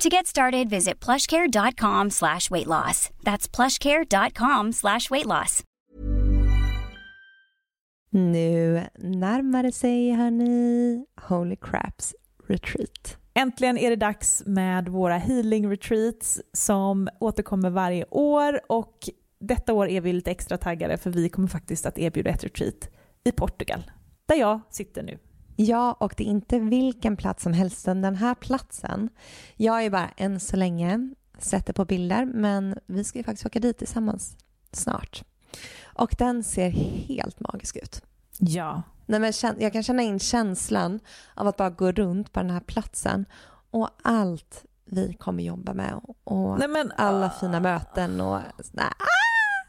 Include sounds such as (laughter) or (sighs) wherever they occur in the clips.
To get started, visit plushcare.com slash weight loss. That's plushcare.com slash weight loss. Nu närmar det sig, hörni, Holy Craps Retreat. Äntligen är det dags med våra healing retreats som återkommer varje år och detta år är vi lite extra taggade för vi kommer faktiskt att erbjuda ett retreat i Portugal, där jag sitter nu. Ja, och det är inte vilken plats som helst, den här platsen. Jag är bara än så länge sätter på bilder, men vi ska ju faktiskt åka dit tillsammans snart. Och den ser helt magisk ut. Ja. Nej, men jag kan känna in känslan av att bara gå runt på den här platsen och allt vi kommer jobba med och Nej, men, alla uh... fina möten och nej,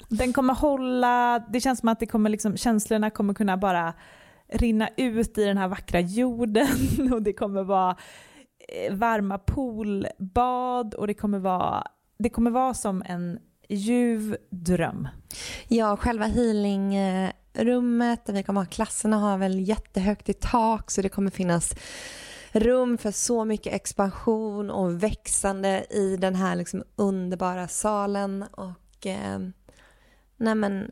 den kommer hålla, det känns som att det kommer liksom, känslorna kommer kunna bara rinna ut i den här vackra jorden (laughs) och det kommer vara eh, varma poolbad och det kommer vara, det kommer vara som en ljuv dröm. Ja, själva healingrummet där vi kommer ha klasserna har väl jättehögt i tak så det kommer finnas rum för så mycket expansion och växande i den här liksom underbara salen och eh, Nej men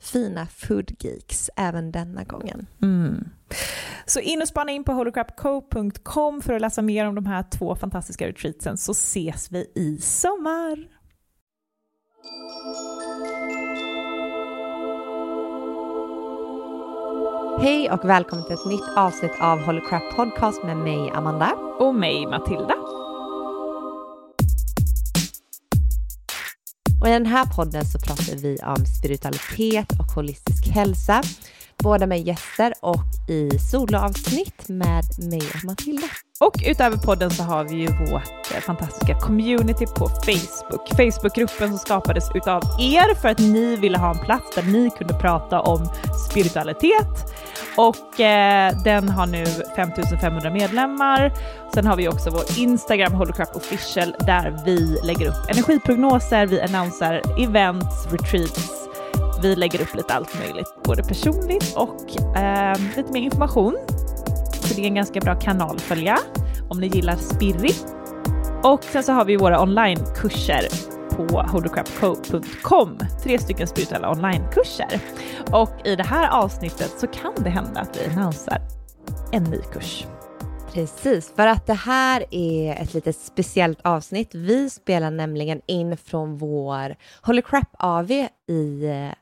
fina foodgeeks även denna gången. Mm. Så in och spana in på holocrapco.com för att läsa mer om de här två fantastiska retreatsen så ses vi i sommar. Hej och välkommen till ett nytt avsnitt av Holocrap Podcast med mig Amanda. Och mig Matilda. Och i den här podden så pratar vi om spiritualitet och holistisk hälsa både med gäster och i soloavsnitt med mig och Matilda. Och utöver podden så har vi ju vårt eh, fantastiska community på Facebook. Facebookgruppen som skapades utav er för att ni ville ha en plats där ni kunde prata om spiritualitet. Och eh, den har nu 5500 medlemmar. Sen har vi också vår Instagram, Holocrap official, där vi lägger upp energiprognoser, vi annonserar events, retreats, vi lägger upp lite allt möjligt, både personligt och eh, lite mer information. Så det är en ganska bra kanal att följa om ni gillar Spirri. Och sen så har vi våra onlinekurser på holocrapco.com. Tre stycken spirituella onlinekurser. Och i det här avsnittet så kan det hända att vi annonserar en ny kurs. Precis, för att det här är ett lite speciellt avsnitt. Vi spelar nämligen in från vår Holy Crap AV i eh,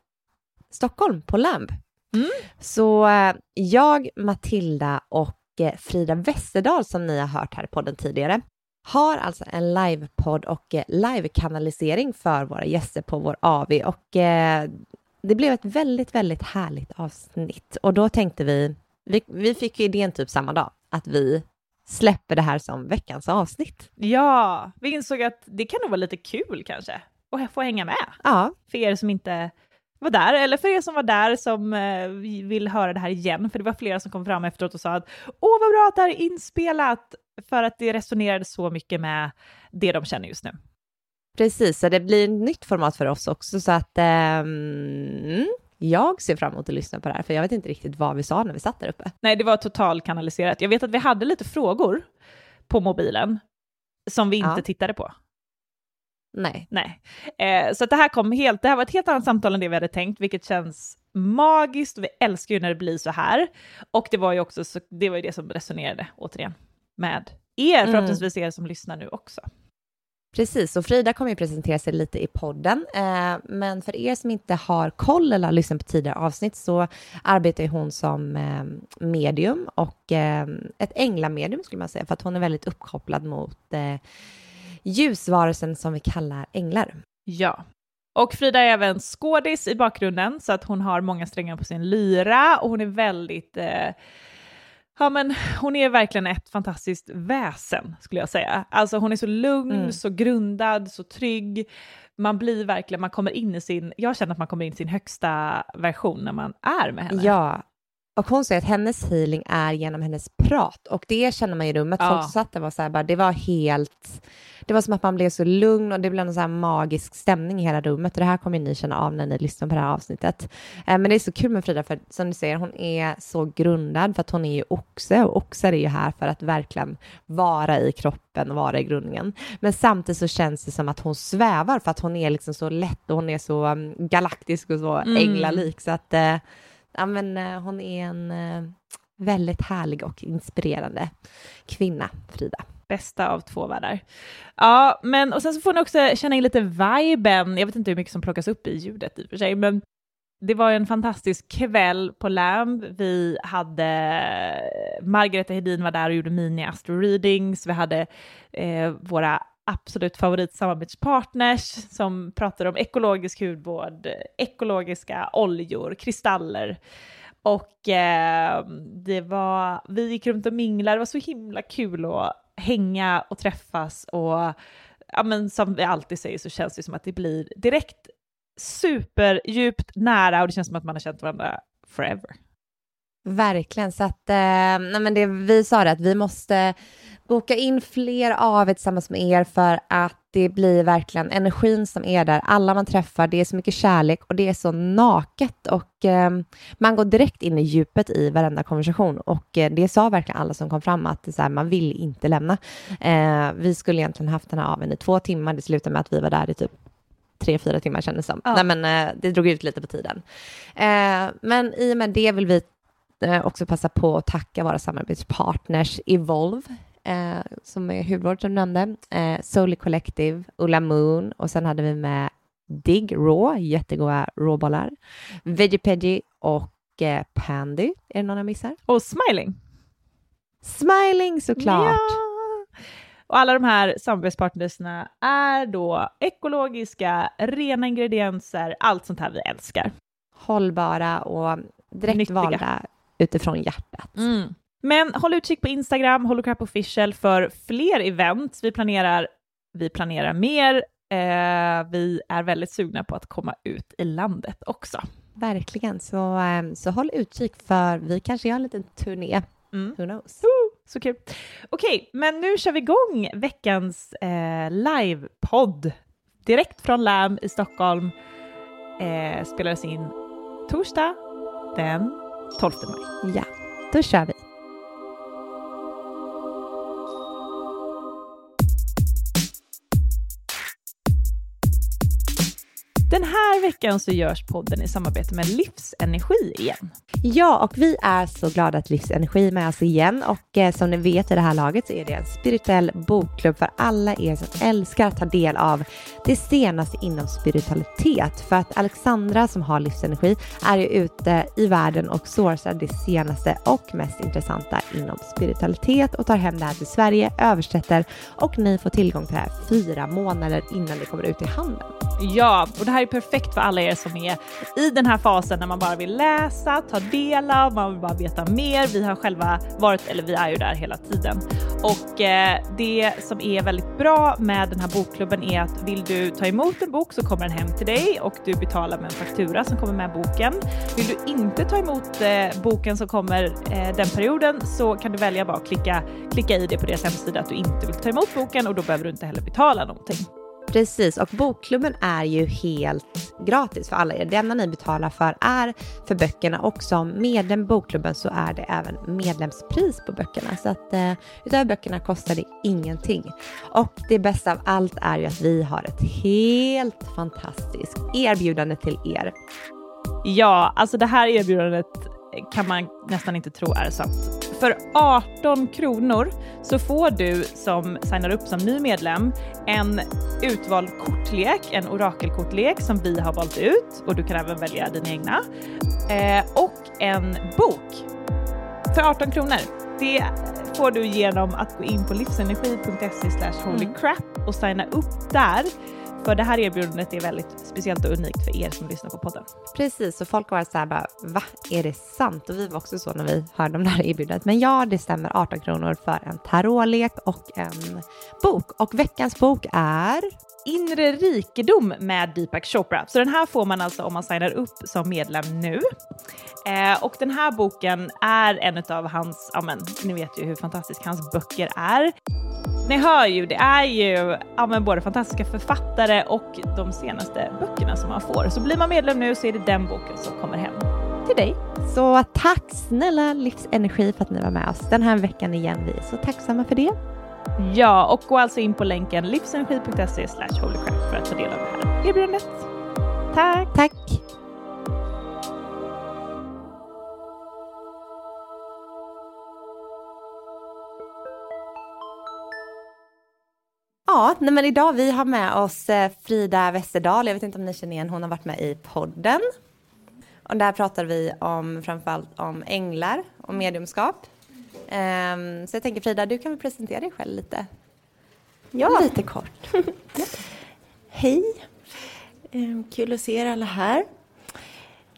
Stockholm på Lamb. Mm. Så eh, jag, Matilda och eh, Frida Westerdahl som ni har hört här i podden tidigare har alltså en livepodd och eh, livekanalisering för våra gäster på vår AV och det blev ett väldigt, väldigt härligt avsnitt och då tänkte vi, vi, vi fick idén typ samma dag, att vi släpper det här som veckans avsnitt. Ja, vi insåg att det kan nog vara lite kul kanske att få hänga med. Ja. För er som inte var där, eller för er som var där som eh, vill höra det här igen, för det var flera som kom fram efteråt och sa att åh vad bra att det här är inspelat, för att det resonerade så mycket med det de känner just nu. Precis, så det blir ett nytt format för oss också, så att um, jag ser fram emot att lyssna på det här, för jag vet inte riktigt vad vi sa när vi satt där uppe. Nej, det var totalkanaliserat. Jag vet att vi hade lite frågor på mobilen som vi inte Ja. tittade på. Nej. Nej. Eh, så det här kom helt, det här var ett helt annat samtal än det vi hade tänkt, vilket känns magiskt. Vi älskar ju när det blir så här. Och det var ju också så, det var ju det som resonerade återigen med er, Mm. förhoppningsvis er som lyssnar nu också. Precis, och Frida kommer ju presentera sig lite i podden. Eh, men för er som inte har koll eller har lyssnat på tidigare avsnitt så arbetar ju hon som eh, medium och eh, ett änglamedium skulle man säga, för att hon är väldigt uppkopplad mot eh, ljusvarelsen som vi kallar änglar. Ja. Och Frida är även skådis i bakgrunden, så att hon har många strängar på sin lyra och hon är väldigt... Eh, ja, men hon är verkligen ett fantastiskt väsen, skulle jag säga. Alltså hon är så lugn, Mm. så grundad, så trygg. Man blir verkligen, man kommer in i sin... Jag känner att man kommer in i sin högsta version när man är med henne. Ja, och hon säger att hennes healing är genom hennes prat och det känner man i rummet. Ja. Folk satt där var så här bara, det var helt, det var som att man blev så lugn och det blev en så magisk stämning i hela rummet och det här kommer ju ni känna av när ni lyssnar på det här avsnittet. Eh, Men det är så kul med Frida för som ni säger, hon är så grundad för att hon är ju oxe och oxar är ju här för att verkligen vara i kroppen och vara i grundningen. Men samtidigt så känns det som att hon svävar för att hon är liksom så lätt och hon är så um, galaktisk och så Mm. änglalik så att eh, ja, men, eh, hon är en eh, väldigt härlig och inspirerande kvinna, Frida. Bästa av två världar. Ja, men och sen så får ni också känna in lite viben. Jag vet inte hur mycket som plockas upp i ljudet i och för sig, men det var ju en fantastisk kväll på Lamb. Vi hade eh, Margareta Hedin var där och gjorde mini astro readings. Vi hade eh, våra absolut favoritsamarbetspartners som pratar om ekologisk hudvård, ekologiska oljor, kristaller. Och eh, det var, vi gick runt och minglade, det var så himla kul att hänga och träffas och ja, men som vi alltid säger så känns det som att det blir direkt superdjupt nära och det känns som att man har känt varandra forever. Verkligen, så att eh, nej, men det, vi sa det att vi måste boka in fler AV tillsammans med er för att det blir verkligen energin som är där. Alla man träffar, det är så mycket kärlek och det är så naket och eh, man går direkt in i djupet i varenda konversation och eh, det sa verkligen alla som kom fram att så här, man vill inte lämna. Eh, vi skulle egentligen haft den här AWn i två timmar, det slutade med att vi var där i typ tre, fyra timmar kändes det som. Ja. Nej, men, eh, det drog ut lite på tiden. Eh, men i och med det vill vi eh, också passa på att tacka våra samarbetspartners Evolve, eh, som är hudvård som du nämnde, eh, Soly Collective, Ulla Moon och sen hade vi med Dig Raw, jättegoda råbollar, Veggie och eh, Pandy, är det någon jag missar? Och smiling. Smiling såklart! Ja. Och alla de här samarbetspartnersna är då ekologiska, rena ingredienser, allt sånt här vi älskar. Hållbara och direkt Nyttiga. valda utifrån hjärtat. Men håll utkik på Instagram, Holocrap official, för fler event. Vi planerar, vi planerar mer. Eh, vi är väldigt sugna på att komma ut i landet också. Verkligen, så, eh, så håll utkik för vi kanske gör en liten turné. Mm. Who knows? Så kul. Okej, men nu kör vi igång veckans eh, livepodd. Direkt från LAM i Stockholm. Eh, spelades in torsdag den 12 maj. Ja, då kör vi. Veckan så görs podden i samarbete med Livsenergi igen. Ja, och vi är så glada att Livsenergi är med oss igen och eh, som ni vet i det här laget så är det en spirituell bokklubb för alla er som älskar att ta del av det senaste inom spiritualitet. För att Alexandra som har Livsenergi är ju ute i världen och sourcar det senaste och mest intressanta inom spiritualitet och tar hem det här till Sverige, översätter och ni får tillgång till det här fyra månader innan det kommer ut i handeln. Ja, och det här är perfekt för alla er som är i den här fasen när man bara vill läsa, ta del av, man vill bara veta mer. Vi har själva varit, eller vi är ju där hela tiden. Och eh, det som är väldigt bra med den här bokklubben är att vill du ta emot en bok så kommer den hem till dig och du betalar med en faktura som kommer med boken. Vill du inte ta emot eh, boken som kommer eh, den perioden så kan du välja bara att klicka, klicka i det på deras hemsida att du inte vill ta emot boken och då behöver du inte heller betala någonting. Precis, och bokklubben är ju helt gratis för alla er. Det enda ni betalar för är för böckerna och som medlem i bokklubben så är det även medlemspris på böckerna. Så att eh, utöver böckerna kostar det ingenting. Och det bästa av allt är ju att vi har ett helt fantastiskt erbjudande till er. Ja, alltså det här erbjudandet kan man nästan inte tro är sant. För 18 kronor så får du som signar upp som ny medlem en utvald kortlek, en orakelkortlek som vi har valt ut och du kan även välja dina egna. Eh, och en bok för 18 kronor. Det får du genom att gå in på livsenergi.se holycrap och signa upp där för det här erbjudandet är väldigt speciellt och unikt för er som lyssnar på podden. Precis, och folk var så här bara, va, är det sant? Och vi var också så när vi hörde om det här erbjudandet. Men ja, det stämmer, 18 kronor för en tarotlek och en bok. Och veckans bok är Inre rikedom med Deepak Chopra. Så den här får man alltså om man signar upp som medlem nu. Eh, och den här boken är en av hans, ja men ni vet ju hur fantastisk hans böcker är. Ni hör ju, det är ju ja, men både fantastiska författare och de senaste böckerna som man får. Så blir man medlem nu så är det den boken som kommer hem till dig. Så tack snälla Livsenergi för att ni var med oss den här veckan igen. Vi är så tacksamma för det. Ja, och gå alltså in på länken livsenergi.se holycrap för att ta del av det här erbjudandet. Tack! Tack! Ja, nej men idag vi har med oss eh, Frida Westerdahl. Jag vet inte om ni känner igen, hon har varit med i podden. Och där pratar vi om framförallt om änglar och mediumskap. Um, så jag tänker Frida, du kan väl presentera dig själv lite? Ja. Lite kort. (laughs) Hej! Um, kul att se er alla här.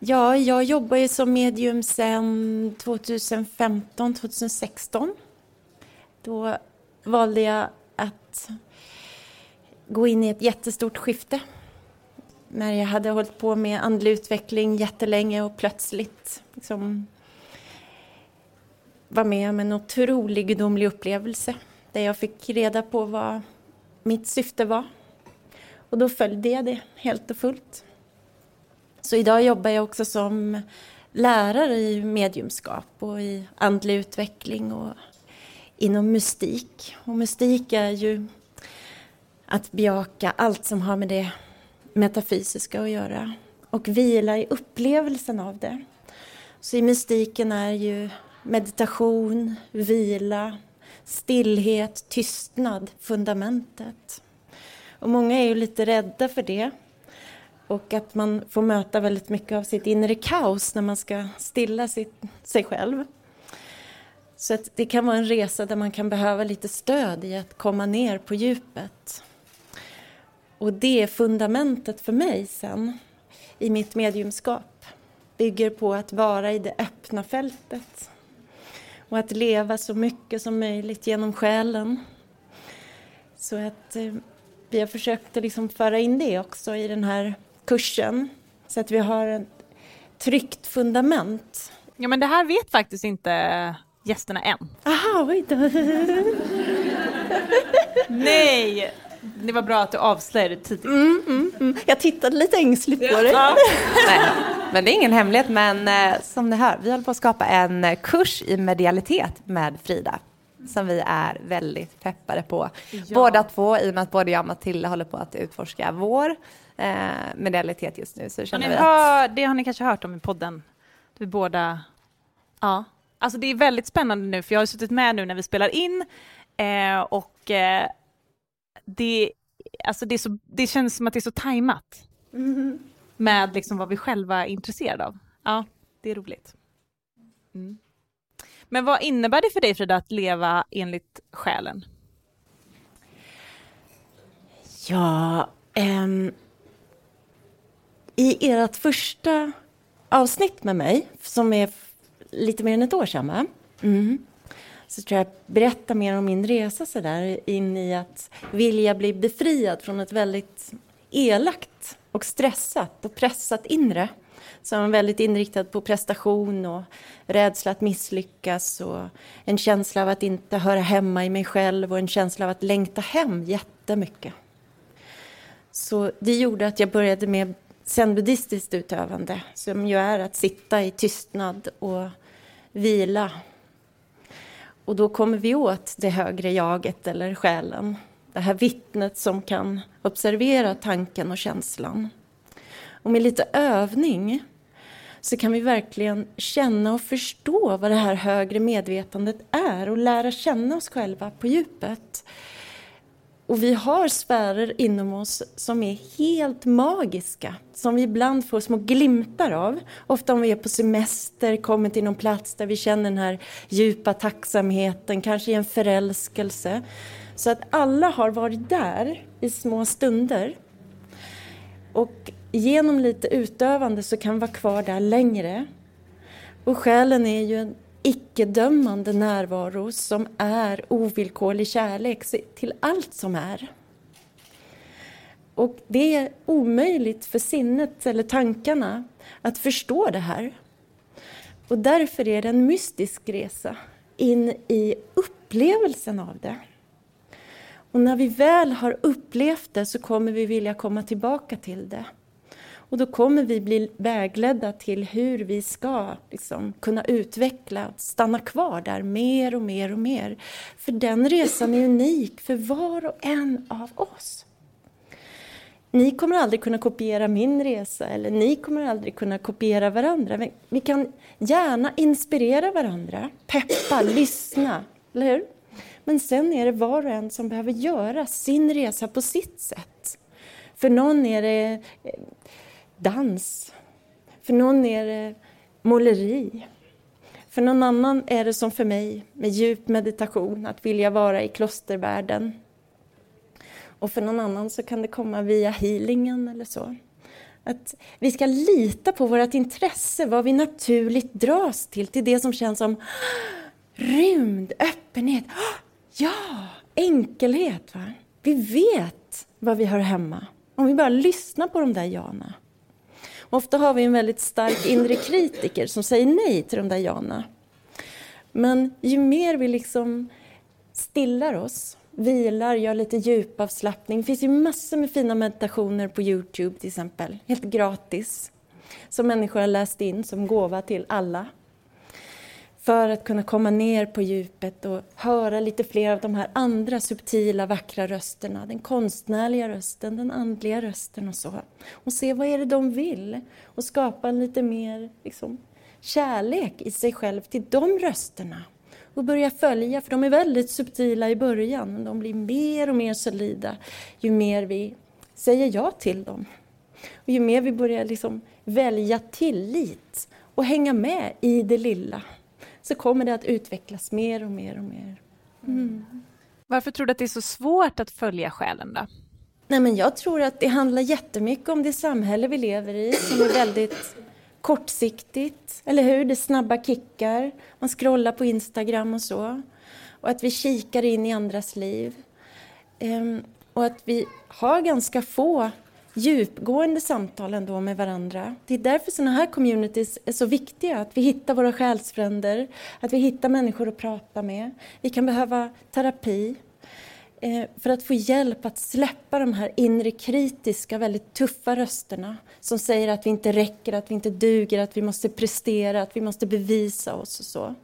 Ja, jag jobbar ju som medium sedan 2015, 2016. Då valde jag att gå in i ett jättestort skifte. När jag hade hållit på med andlig utveckling jättelänge och plötsligt liksom var med om en otrolig gudomlig upplevelse där jag fick reda på vad mitt syfte var. Och då följde jag det helt och fullt. Så idag jobbar jag också som lärare i mediumskap och i andlig utveckling och inom mystik. Och mystik är ju att bejaka allt som har med det metafysiska att göra och vila i upplevelsen av det. Så i mystiken är ju meditation, vila, stillhet, tystnad fundamentet. Och många är ju lite rädda för det och att man får möta väldigt mycket av sitt inre kaos när man ska stilla sitt, sig själv. Så att det kan vara en resa där man kan behöva lite stöd i att komma ner på djupet. Och det är fundamentet för mig sen i mitt mediumskap. Bygger på att vara i det öppna fältet och att leva så mycket som möjligt genom själen. Så att eh, vi har försökt att liksom föra in det också i den här kursen så att vi har ett tryggt fundament. Ja men det här vet faktiskt inte gästerna än. Aha, oj då. Nej! Det var bra att du avslöjade tidigt. Mm, mm, mm. Jag tittade lite ängsligt på det. Ja. (laughs) Nej, men det är ingen hemlighet. Men eh, som ni hör, vi håller på att skapa en eh, kurs i medialitet med Frida. Som vi är väldigt peppade på. Ja. Båda två, i och med att både jag och Matilda håller på att utforska vår eh, medialitet just nu. Så känner vi hör, att... Det har ni kanske hört om i podden. Vi båda... Ja. Alltså det är väldigt spännande nu, för jag har suttit med nu när vi spelar in. Eh, och eh, det, alltså det, så, det känns som att det är så tajmat. Mm. Med liksom vad vi själva är intresserade av. Ja, det är roligt. Mm. Men vad innebär det för dig Frida att leva enligt själen? Ja, um, i ert första avsnitt med mig, som är lite mer än ett år sedan? Mm så tror jag berätta mer om min resa så där in i att vilja bli befriad från ett väldigt elakt och stressat och pressat inre. Som är väldigt inriktad på prestation och rädsla att misslyckas och en känsla av att inte höra hemma i mig själv och en känsla av att längta hem jättemycket. Så det gjorde att jag började med zenbuddhistiskt utövande som ju är att sitta i tystnad och vila. Och då kommer vi åt det högre jaget eller själen. Det här vittnet som kan observera tanken och känslan. Och med lite övning så kan vi verkligen känna och förstå vad det här högre medvetandet är och lära känna oss själva på djupet. Och vi har sfärer inom oss som är helt magiska, som vi ibland får små glimtar av. Ofta om vi är på semester, kommer till någon plats där vi känner den här djupa tacksamheten, kanske i en förälskelse. Så att alla har varit där i små stunder. Och genom lite utövande så kan vi vara kvar där längre. Och själen är ju en icke-dömande närvaro som är ovillkorlig kärlek till allt som är. Och det är omöjligt för sinnet eller tankarna att förstå det här. Och därför är det en mystisk resa in i upplevelsen av det. Och när vi väl har upplevt det så kommer vi vilja komma tillbaka till det. Och då kommer vi bli vägledda till hur vi ska liksom, kunna utveckla, stanna kvar där mer och mer och mer. För den resan är unik för var och en av oss. Ni kommer aldrig kunna kopiera min resa eller ni kommer aldrig kunna kopiera varandra. Vi kan gärna inspirera varandra, peppa, lyssna, eller hur? Men sen är det var och en som behöver göra sin resa på sitt sätt. För någon är det eh, dans. För någon är det måleri. För någon annan är det som för mig, med djup meditation, att vilja vara i klostervärlden. Och för någon annan så kan det komma via healingen eller så. Att vi ska lita på vårt intresse, vad vi naturligt dras till, till det som känns som ah, rymd, öppenhet, ah, ja, enkelhet. Va? Vi vet var vi hör hemma, om vi bara lyssnar på de där jana. Ofta har vi en väldigt stark inre kritiker som säger nej till de där jana. Men ju mer vi liksom stillar oss, vilar, gör lite djupavslappning. Det finns ju massor med fina meditationer på Youtube till exempel, helt gratis. Som människor har läst in som gåva till alla för att kunna komma ner på djupet och höra lite fler av de här andra subtila, vackra rösterna. Den konstnärliga rösten, den andliga rösten och så. Och se vad är det de vill och skapa en lite mer liksom, kärlek i sig själv till de rösterna. Och börja följa, för de är väldigt subtila i början, men de blir mer och mer solida ju mer vi säger ja till dem. Och ju mer vi börjar liksom välja tillit och hänga med i det lilla så kommer det att utvecklas mer och mer och mer. Mm. Varför tror du att det är så svårt att följa själen då? Nej, men jag tror att det handlar jättemycket om det samhälle vi lever i som är väldigt kortsiktigt, eller hur? Det är snabba kickar, man scrollar på Instagram och så. Och att vi kikar in i andras liv. Ehm, och att vi har ganska få djupgående samtal ändå med varandra. Det är därför sådana här communities är så viktiga, att vi hittar våra själsfränder, att vi hittar människor att prata med. Vi kan behöva terapi eh, för att få hjälp att släppa de här inre kritiska, väldigt tuffa rösterna som säger att vi inte räcker, att vi inte duger, att vi måste prestera, att vi måste bevisa oss och så.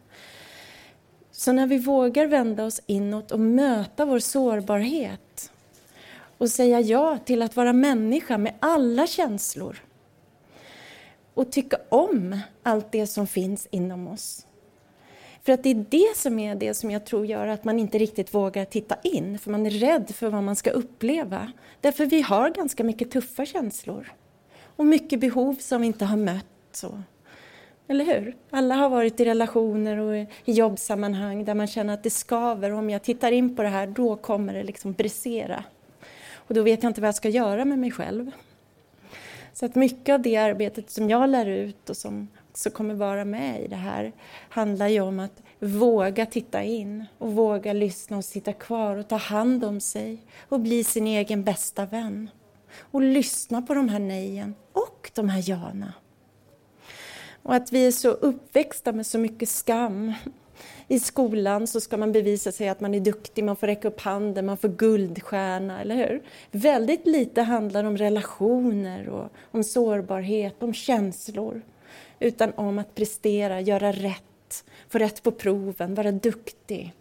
Så när vi vågar vända oss inåt och möta vår sårbarhet och säga ja till att vara människa med alla känslor och tycka om allt det som finns inom oss. För att det är det som är det som jag tror gör att man inte riktigt vågar titta in, för man är rädd för vad man ska uppleva. Därför vi har ganska mycket tuffa känslor och mycket behov som vi inte har mött. Så. Eller hur? Alla har varit i relationer och i jobbsammanhang där man känner att det skaver och om jag tittar in på det här då kommer det liksom brisera. Och då vet jag inte vad jag ska göra med mig själv. Så att mycket av det arbetet som jag lär ut och som också kommer vara med i det här handlar ju om att våga titta in och våga lyssna och sitta kvar och ta hand om sig och bli sin egen bästa vän. Och lyssna på de här nejen och de här jana. Och att vi är så uppväxta med så mycket skam i skolan så ska man bevisa sig att man är duktig, man får räcka upp handen, man får guldstjärna, eller hur? Väldigt lite handlar om relationer och om sårbarhet, om känslor. Utan om att prestera, göra rätt, få rätt på proven, vara duktig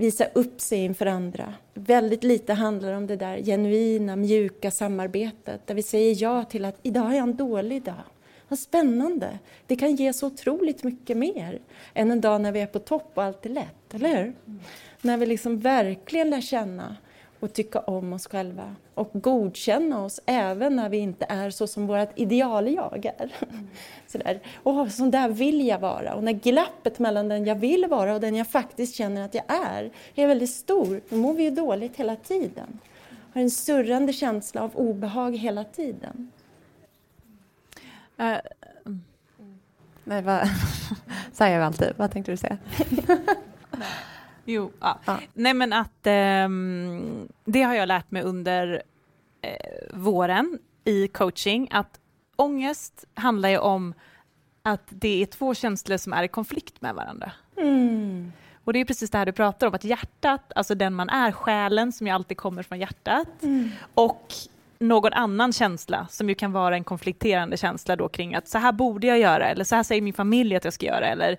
visa upp sig inför andra. Väldigt lite handlar om det där genuina, mjuka samarbetet där vi säger ja till att idag är jag en dålig dag. Vad spännande! Det kan ge så otroligt mycket mer än en dag när vi är på topp och allt är lätt, eller hur? Mm. När vi liksom verkligen lär känna och tycka om oss själva och godkänna oss även när vi inte är så som vårt ideal-jag är. Mm. Sådär. Och som där vill jag vara. Och när glappet mellan den jag vill vara och den jag faktiskt känner att jag är är väldigt stor, då mår vi ju dåligt hela tiden. Har en surrande känsla av obehag hela tiden. Uh, nej, vad (laughs) säger jag alltid. Vad tänkte du säga? (laughs) Jo, ja. ja. Nej men att um, det har jag lärt mig under uh, våren i coaching, att ångest handlar ju om att det är två känslor som är i konflikt med varandra. Mm. Och det är precis det här du pratar om, att hjärtat, alltså den man är, själen som ju alltid kommer från hjärtat, mm. och någon annan känsla som ju kan vara en konflikterande känsla då kring att så här borde jag göra eller så här säger min familj att jag ska göra eller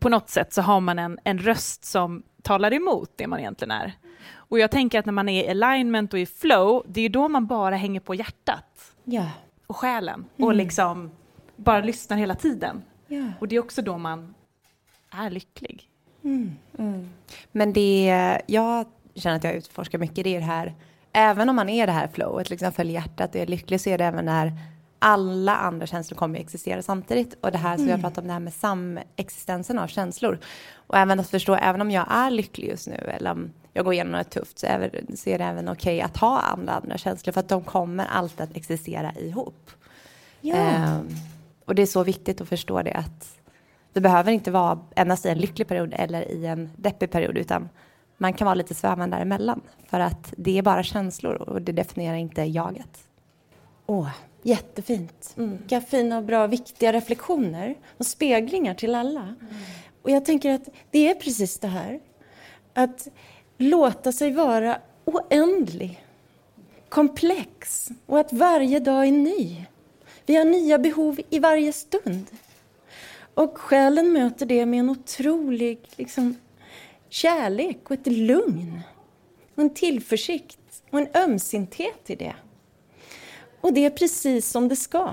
på något sätt så har man en, en röst som talar emot det man egentligen är. Och jag tänker att när man är i alignment och i flow, det är då man bara hänger på hjärtat. Ja. Och själen. Mm. Och liksom bara lyssnar hela tiden. Ja. Och det är också då man är lycklig. Mm. Mm. Men det jag känner att jag utforskar mycket, det är det här, även om man är det här flowet, liksom följer hjärtat och är lycklig, så är det även när alla andra känslor kommer att existera samtidigt. Och det här som mm. jag pratat om, det här med samexistensen av känslor. Och även att förstå, även om jag är lycklig just nu, eller om jag går igenom något tufft, så är, det även okej att ha andra, andra känslor, för att de kommer alltid att existera ihop. Ja. Um, och det är så viktigt att förstå det, att det behöver inte vara endast i en lycklig period eller i en deppig period, utan man kan vara lite svävande däremellan. För att det är bara känslor och det definierar inte jaget. Åh, Jättefint. Mm. Vilka fina och bra, viktiga reflektioner och speglingar till alla. Mm. Och jag tänker att det är precis det här. Att låta sig vara oändlig, komplex och att varje dag är ny. Vi har nya behov i varje stund. Och själen möter det med en otrolig liksom, kärlek och ett lugn och en tillförsikt och en ömsinthet i det. Och det är precis som det ska.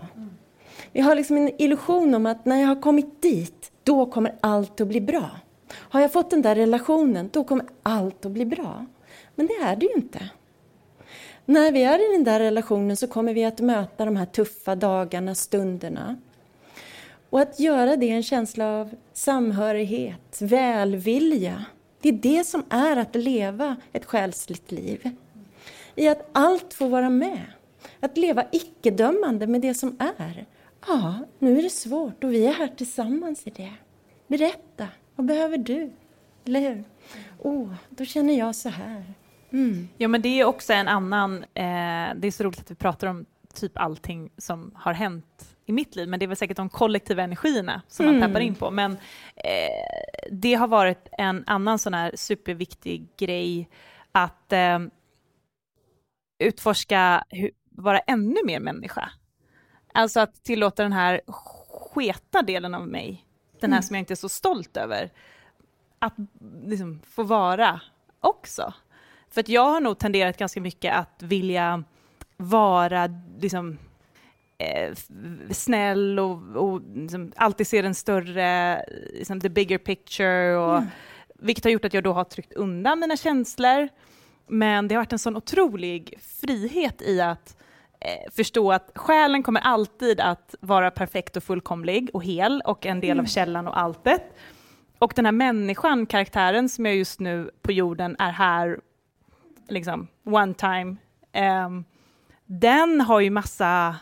Vi har liksom en illusion om att när jag har kommit dit, då kommer allt att bli bra. Har jag fått den där relationen, då kommer allt att bli bra. Men det är det ju inte. När vi är i den där relationen så kommer vi att möta de här tuffa dagarna, stunderna. Och att göra det en känsla av samhörighet, välvilja. Det är det som är att leva ett själsligt liv. I att allt får vara med. Att leva icke-dömande med det som är. Ja, nu är det svårt och vi är här tillsammans i det. Berätta, vad behöver du? Eller hur? oh, då känner jag så här. Mm. Ja, men det är också en annan... Eh, det är så roligt att vi pratar om typ allting som har hänt i mitt liv, men det är väl säkert de kollektiva energierna som mm. man tappar in på. Men eh, det har varit en annan sån här superviktig grej att eh, utforska hur, vara ännu mer människa. Alltså att tillåta den här sketna delen av mig, den här mm. som jag inte är så stolt över, att liksom få vara också. För att jag har nog tenderat ganska mycket att vilja vara liksom, eh, snäll och, och liksom, alltid se den större, liksom, the bigger picture, och, mm. vilket har gjort att jag då har tryckt undan mina känslor. Men det har varit en sån otrolig frihet i att Eh, förstå att själen kommer alltid att vara perfekt och fullkomlig och hel och en del mm. av källan och alltet. Och den här människan, karaktären som jag just nu på jorden är här, liksom one time, eh, den har ju massa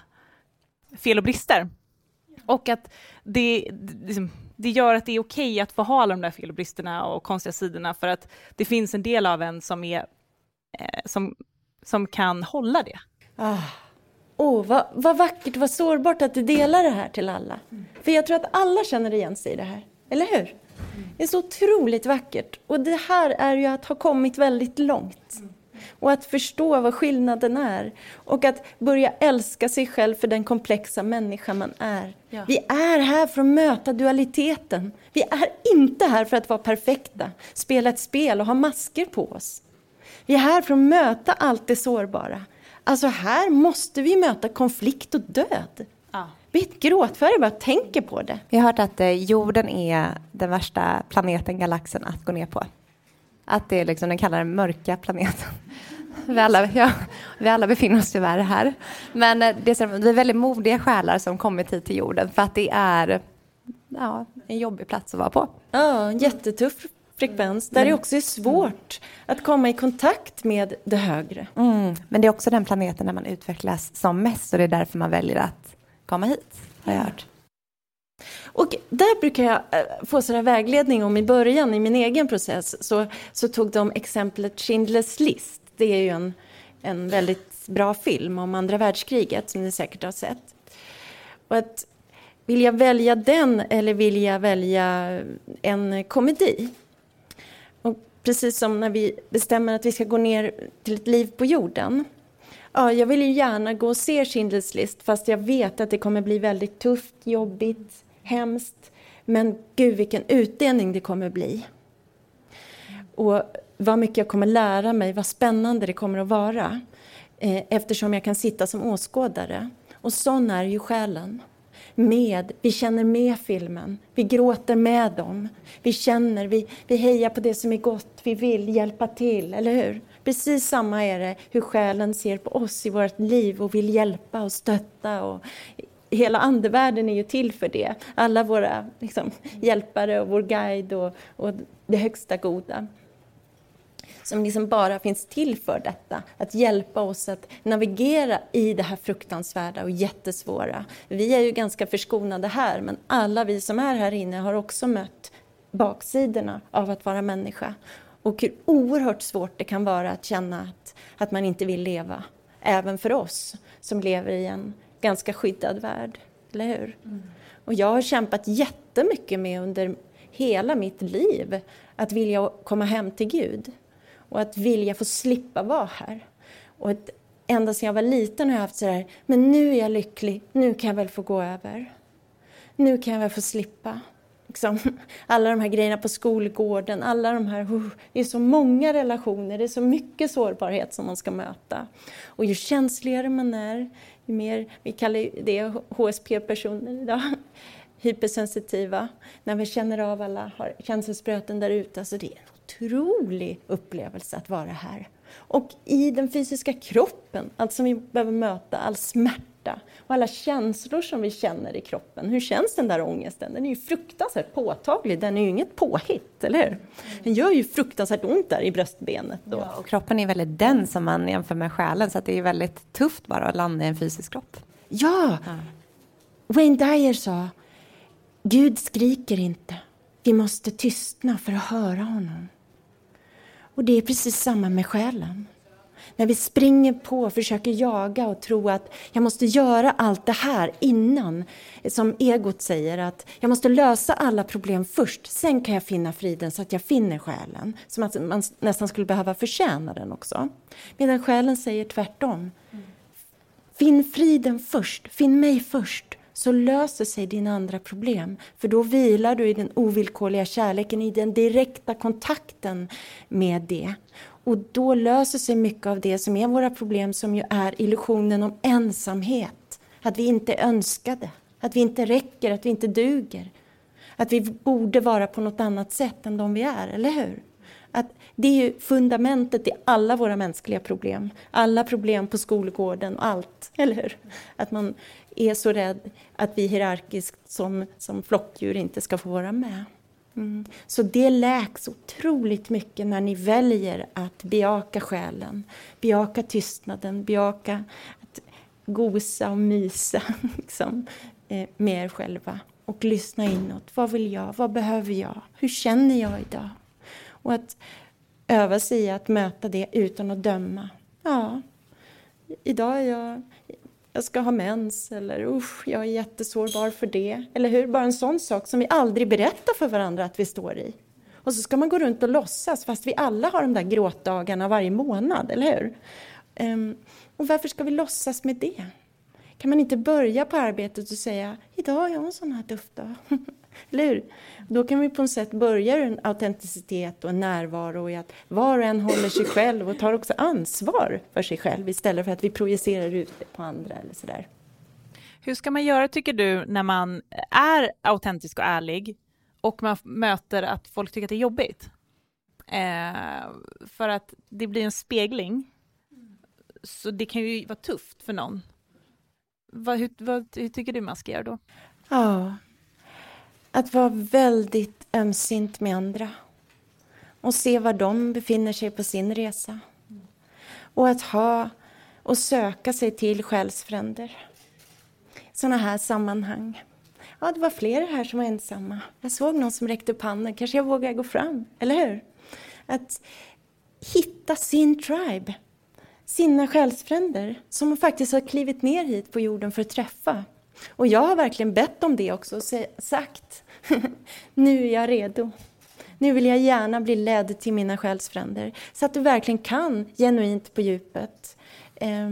fel och brister. Och att det, liksom, det gör att det är okej att få ha alla de där fel och bristerna och konstiga sidorna för att det finns en del av en som, är, eh, som, som kan hålla det. Ah. Oh, vad, vad vackert vad sårbart att du delar det här till alla. Mm. För jag tror att alla känner igen sig i det här. Eller hur? Det är så otroligt vackert. Och det här är ju att ha kommit väldigt långt. Och att förstå vad skillnaden är. Och att börja älska sig själv för den komplexa människa man är. Ja. Vi är här för att möta dualiteten. Vi är inte här för att vara perfekta, spela ett spel och ha masker på oss. Vi är här för att möta allt det sårbara. Alltså här måste vi möta konflikt och död. Ja. Vi gråtfärdiga bara tänker på det. Vi har hört att eh, jorden är den värsta planeten, galaxen, att gå ner på. Att det är liksom, den kallar den mörka planeten. Vi alla, ja, vi alla befinner oss tyvärr här. Men eh, det är, vi är väldigt modiga själar som kommit hit till jorden för att det är ja, en jobbig plats att vara på. Ja, jättetuff frekvens där det också är svårt att komma i kontakt med det högre. Mm. Men det är också den planeten där man utvecklas som mest och det är därför man väljer att komma hit, har jag hört. Och där brukar jag eh, få sådär vägledning om i början i min egen process så, så tog de exemplet Schindler's list. Det är ju en, en väldigt bra film om andra världskriget som ni säkert har sett. Och att, vill jag välja den eller vill jag välja en komedi? Och precis som när vi bestämmer att vi ska gå ner till ett liv på jorden. Ja, jag vill ju gärna gå och se Schindler's list fast jag vet att det kommer bli väldigt tufft, jobbigt, hemskt. Men gud vilken utdelning det kommer bli. Och vad mycket jag kommer lära mig, vad spännande det kommer att vara. Eh, eftersom jag kan sitta som åskådare. Och sån är ju själen. Med, vi känner med filmen, vi gråter med dem. Vi känner, vi, vi hejar på det som är gott, vi vill hjälpa till, eller hur? Precis samma är det hur själen ser på oss i vårt liv och vill hjälpa och stötta och hela andevärlden är ju till för det. Alla våra liksom, hjälpare och vår guide och, och det högsta goda. Som liksom bara finns till för detta, att hjälpa oss att navigera i det här fruktansvärda och jättesvåra. Vi är ju ganska förskonade här, men alla vi som är här inne har också mött baksidorna av att vara människa. Och hur oerhört svårt det kan vara att känna att, att man inte vill leva. Även för oss som lever i en ganska skyddad värld, eller hur? Mm. Och jag har kämpat jättemycket med under hela mitt liv att vilja komma hem till Gud och att vilja få slippa vara här. Och att ända sedan jag var liten har jag haft sådär, men nu är jag lycklig, nu kan jag väl få gå över. Nu kan jag väl få slippa. Liksom, alla de här grejerna på skolgården, alla de här, uh, det är så många relationer, det är så mycket sårbarhet som man ska möta. Och ju känsligare man är, ju mer, vi kallar det HSP-personer idag, hypersensitiva, när vi känner av alla har känselspröten där ute, alltså det är en otrolig upplevelse att vara här. Och i den fysiska kroppen, allt som vi behöver möta, all smärta och alla känslor som vi känner i kroppen. Hur känns den där ångesten? Den är ju fruktansvärt påtaglig, den är ju inget påhitt, eller hur? Den gör ju fruktansvärt ont där i bröstbenet. Då. Ja, och kroppen är väldigt den som man jämför med själen, så det är väldigt tufft bara att landa i en fysisk kropp. Ja! ja. Wayne Dyer sa, Gud skriker inte. Vi måste tystna för att höra honom. Och det är precis samma med själen. När vi springer på och försöker jaga och tro att jag måste göra allt det här innan, som egot säger att jag måste lösa alla problem först, sen kan jag finna friden så att jag finner själen. Som att man nästan skulle behöva förtjäna den också. Medan själen säger tvärtom. Finn friden först, finn mig först så löser sig dina andra problem. För då vilar du i den ovillkorliga kärleken, i den direkta kontakten med det. Och då löser sig mycket av det som är våra problem som ju är illusionen om ensamhet. Att vi inte är önskade, att vi inte räcker, att vi inte duger. Att vi borde vara på något annat sätt än de vi är, eller hur? Att det är ju fundamentet i alla våra mänskliga problem. Alla problem på skolgården och allt, eller hur? Att man är så rädd att vi hierarkiskt som, som flockdjur inte ska få vara med. Mm. Så det läks otroligt mycket när ni väljer att bejaka själen, bejaka tystnaden, bejaka att gosa och mysa (laughs) liksom, eh, med er själva och lyssna inåt. Vad vill jag? Vad behöver jag? Hur känner jag idag? Och att öva sig i att möta det utan att döma. Ja, idag är jag jag ska ha mens eller usch, jag är jättesårbar för det. Eller hur? Bara en sån sak som vi aldrig berättar för varandra att vi står i. Och så ska man gå runt och låtsas fast vi alla har de där gråtdagarna varje månad, eller hur? Um, och varför ska vi låtsas med det? Kan man inte börja på arbetet och säga idag har jag en sån här tuff dag. (laughs) Eller hur? Då kan vi på något sätt börja en autenticitet och en närvaro i att var och en håller sig själv och tar också ansvar för sig själv istället för att vi projicerar ut det på andra eller sådär. Hur ska man göra tycker du när man är autentisk och ärlig och man möter att folk tycker att det är jobbigt? Eh, för att det blir en spegling. Så det kan ju vara tufft för någon. Vad, hur, vad, hur tycker du man ska göra då? Ja, att vara väldigt ömsint med andra och se var de befinner sig på sin resa. Och att ha och söka sig till själsfränder. Sådana här sammanhang. Ja, det var flera här som var ensamma. Jag såg någon som räckte upp handen. Kanske jag vågar gå fram, eller hur? Att hitta sin tribe, sina själsfränder som faktiskt har klivit ner hit på jorden för att träffa. Och jag har verkligen bett om det också och sagt (laughs) nu är jag redo. Nu vill jag gärna bli ledd till mina själsfränder så att du verkligen kan genuint på djupet eh,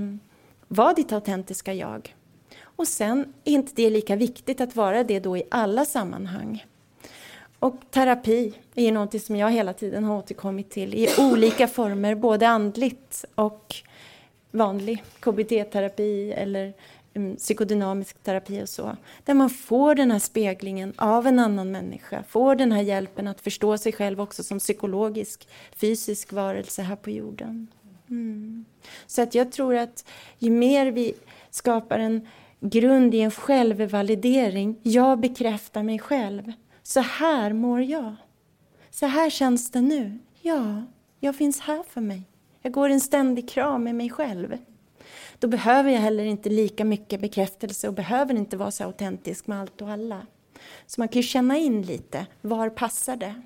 vara ditt autentiska jag. Och sen är inte det lika viktigt att vara det då i alla sammanhang. Och terapi är ju någonting som jag hela tiden har återkommit till i olika former, både andligt och vanlig KBT-terapi eller Mm, psykodynamisk terapi och så. Där man får den här speglingen av en annan människa, får den här hjälpen att förstå sig själv också som psykologisk, fysisk varelse här på jorden. Mm. Så att jag tror att ju mer vi skapar en grund i en självvalidering, jag bekräftar mig själv. Så här mår jag. Så här känns det nu. Ja, jag finns här för mig. Jag går en ständig kram med mig själv. Då behöver jag heller inte lika mycket bekräftelse och behöver inte vara så autentisk med allt och alla. Så man kan ju känna in lite, var passar det?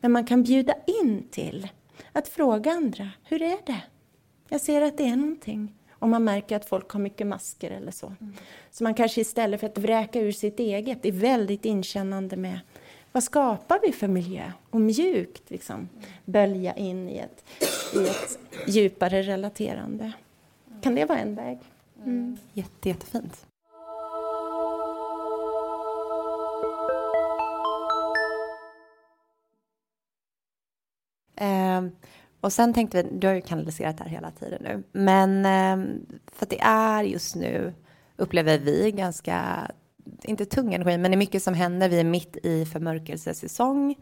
Men man kan bjuda in till att fråga andra, hur är det? Jag ser att det är någonting. Om man märker att folk har mycket masker eller så. Mm. Så man kanske istället för att vräka ur sitt eget är väldigt inkännande med vad skapar vi för miljö? Och mjukt liksom bölja in i ett, i ett djupare relaterande. Kan det vara en väg? Mm. Jätte, jättefint. Eh, och sen tänkte vi, du har ju kanaliserat det här hela tiden nu, men eh, för att det är just nu, upplever vi, ganska, inte tung energi, men det är mycket som händer. Vi är mitt i förmörkelsesäsong.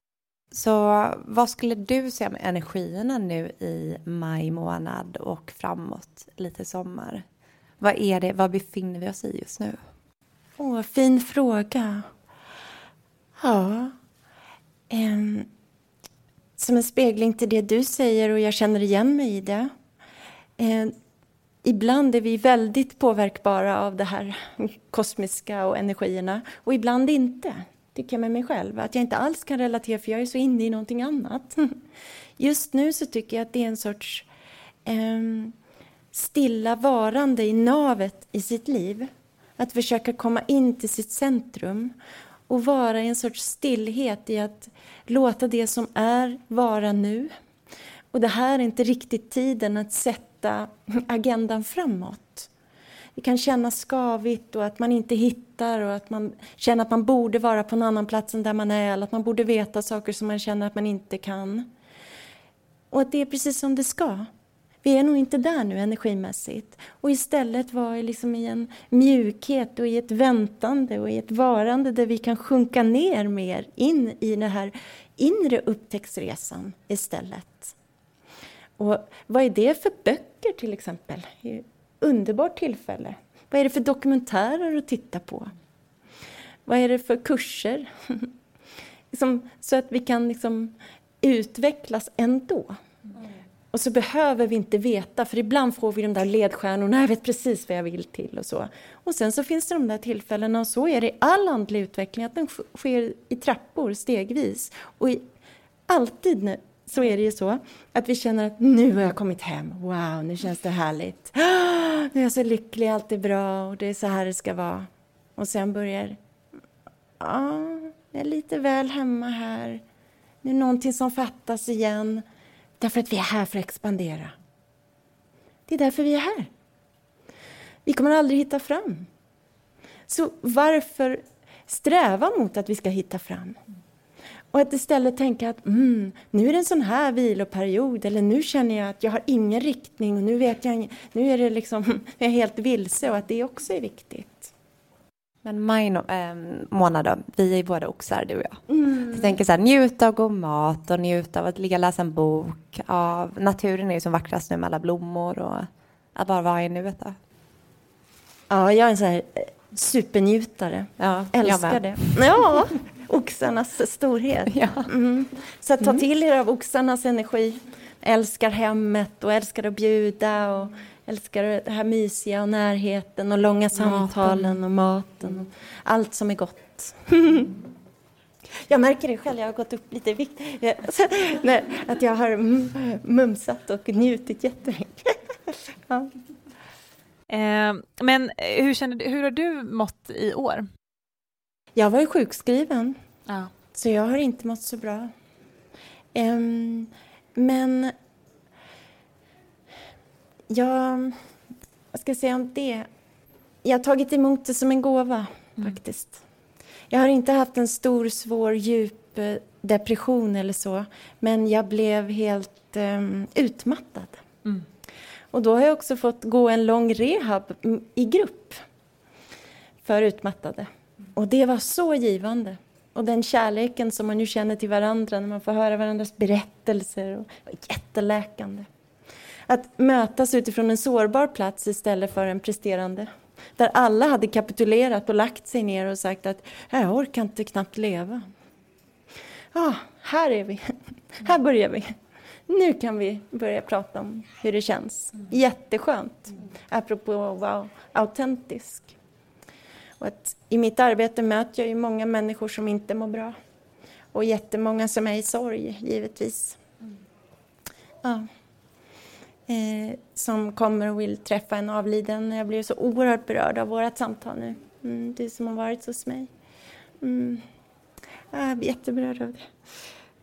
Så vad skulle du säga med energierna nu i maj månad och framåt, lite sommar? Vad är det, vad befinner vi oss i just nu? Åh, fin fråga. Ja. Um, som en spegling till det du säger och jag känner igen mig i det. Um, ibland är vi väldigt påverkbara av det här kosmiska och energierna och ibland inte tycker jag med mig själv. Att jag inte alls kan relatera för jag är så inne i någonting annat. (laughs) Just nu så tycker jag att det är en sorts eh, stilla varande i navet i sitt liv. Att försöka komma in till sitt centrum och vara i en sorts stillhet i att låta det som är vara nu. Och det här är inte riktigt tiden att sätta (laughs) agendan framåt det kan kännas skavigt och att man inte hittar och att man känner att man borde vara på en annan plats än där man är eller att man borde veta saker som man känner att man inte kan. Och att det är precis som det ska. Vi är nog inte där nu energimässigt. Och istället vara liksom i en mjukhet och i ett väntande och i ett varande där vi kan sjunka ner mer in i den här inre upptäcktsresan istället. Och vad är det för böcker till exempel? Underbart tillfälle. Vad är det för dokumentärer att titta på? Vad är det för kurser? (laughs) liksom, så att vi kan liksom utvecklas ändå. Och så behöver vi inte veta, för ibland får vi de där ledstjärnorna, jag vet precis vad jag vill till och så. Och sen så finns det de där tillfällena, och så är det i all andlig utveckling, att den sker i trappor stegvis. Och i, alltid så är det ju så. Att vi känner att nu har jag kommit hem. Wow, nu känns det härligt. (gasps) Nu är jag så lycklig, allt är bra och det är så här det ska vara. Och sen börjar... Ja, jag är lite väl hemma här. Nu är någonting som fattas igen. Därför att vi är här för att expandera. Det är därför vi är här. Vi kommer aldrig hitta fram. Så varför sträva mot att vi ska hitta fram? Och att istället tänka att mm, nu är det en sån här viloperiod eller nu känner jag att jag har ingen riktning och nu vet jag nu är det liksom, (laughs) jag är helt vilse och att det också är viktigt. Men maj äh, månad då, vi är båda oxar du och jag. Mm. Jag tänker så här, njuta av god mat och njuta av att ligga och läsa en bok. Av, naturen är ju som vackrast nu med alla blommor och att bara vara i nuet då. Ja, jag är en sån här eh, supernjutare. Ja, Älskar det. Ja, (laughs) oxarnas storhet. Ja. Mm. Så att ta mm. till er av oxarnas energi. Älskar hemmet och älskar att bjuda och älskar det här mysiga och närheten och långa samtalen och maten. Och allt som är gott. (laughs) Jag märker det själv, jag har gått upp lite i vikt. Att jag har mumsat och njutit jättemycket. (laughs) Ja. Eh, men hur, känner du, hur har du mått i år? Jag var ju sjukskriven, ja. så jag har inte mått så bra. Um, men jag... Vad ska jag säga om det? Jag har tagit emot det som en gåva, mm. faktiskt. Jag har inte haft en stor, svår, djup eh, depression eller så, men jag blev helt um, utmattad. Mm. Och då har jag också fått gå en lång rehab i grupp för utmattade. Och det var så givande. Och den kärleken som man nu känner till varandra när man får höra varandras berättelser. Och, jätteläkande. Att mötas utifrån en sårbar plats istället för en presterande. Där alla hade kapitulerat och lagt sig ner och sagt att jag orkar inte knappt leva. Ja, ah, här är vi. Här börjar vi nu kan vi börja prata om hur det känns. Jätteskönt, apropå att vara autentisk. Och att I mitt arbete möter jag ju många människor som inte mår bra. Och jättemånga som är i sorg, givetvis. Ja. Eh, som kommer och vill träffa en avliden. Jag blir så oerhört berörd av vårt samtal nu. Mm, du som har varit hos mig. Mm. Jag blir jätteberörd av det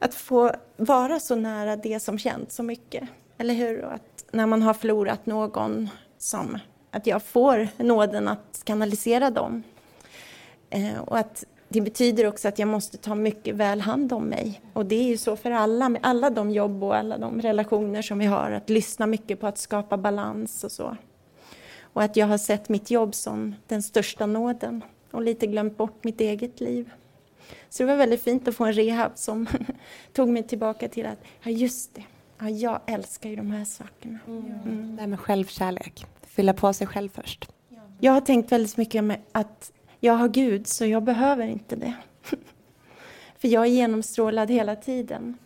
att få vara så nära det som känns så mycket. Eller hur? Och att när man har förlorat någon, som, att jag får nåden att kanalisera dem. Eh, och att det betyder också att jag måste ta mycket väl hand om mig. Och det är ju så för alla, med alla de jobb och alla de relationer som vi har, att lyssna mycket på att skapa balans och så. Och att jag har sett mitt jobb som den största nåden och lite glömt bort mitt eget liv. Så det var väldigt fint att få en rehab som (laughs) tog mig tillbaka till att, ja just det, ja, jag älskar ju de här sakerna. Mm. Mm. Det här med självkärlek, fylla på sig själv först. Jag har tänkt väldigt mycket med att jag har Gud, så jag behöver inte det. (laughs) för jag är genomstrålad hela tiden.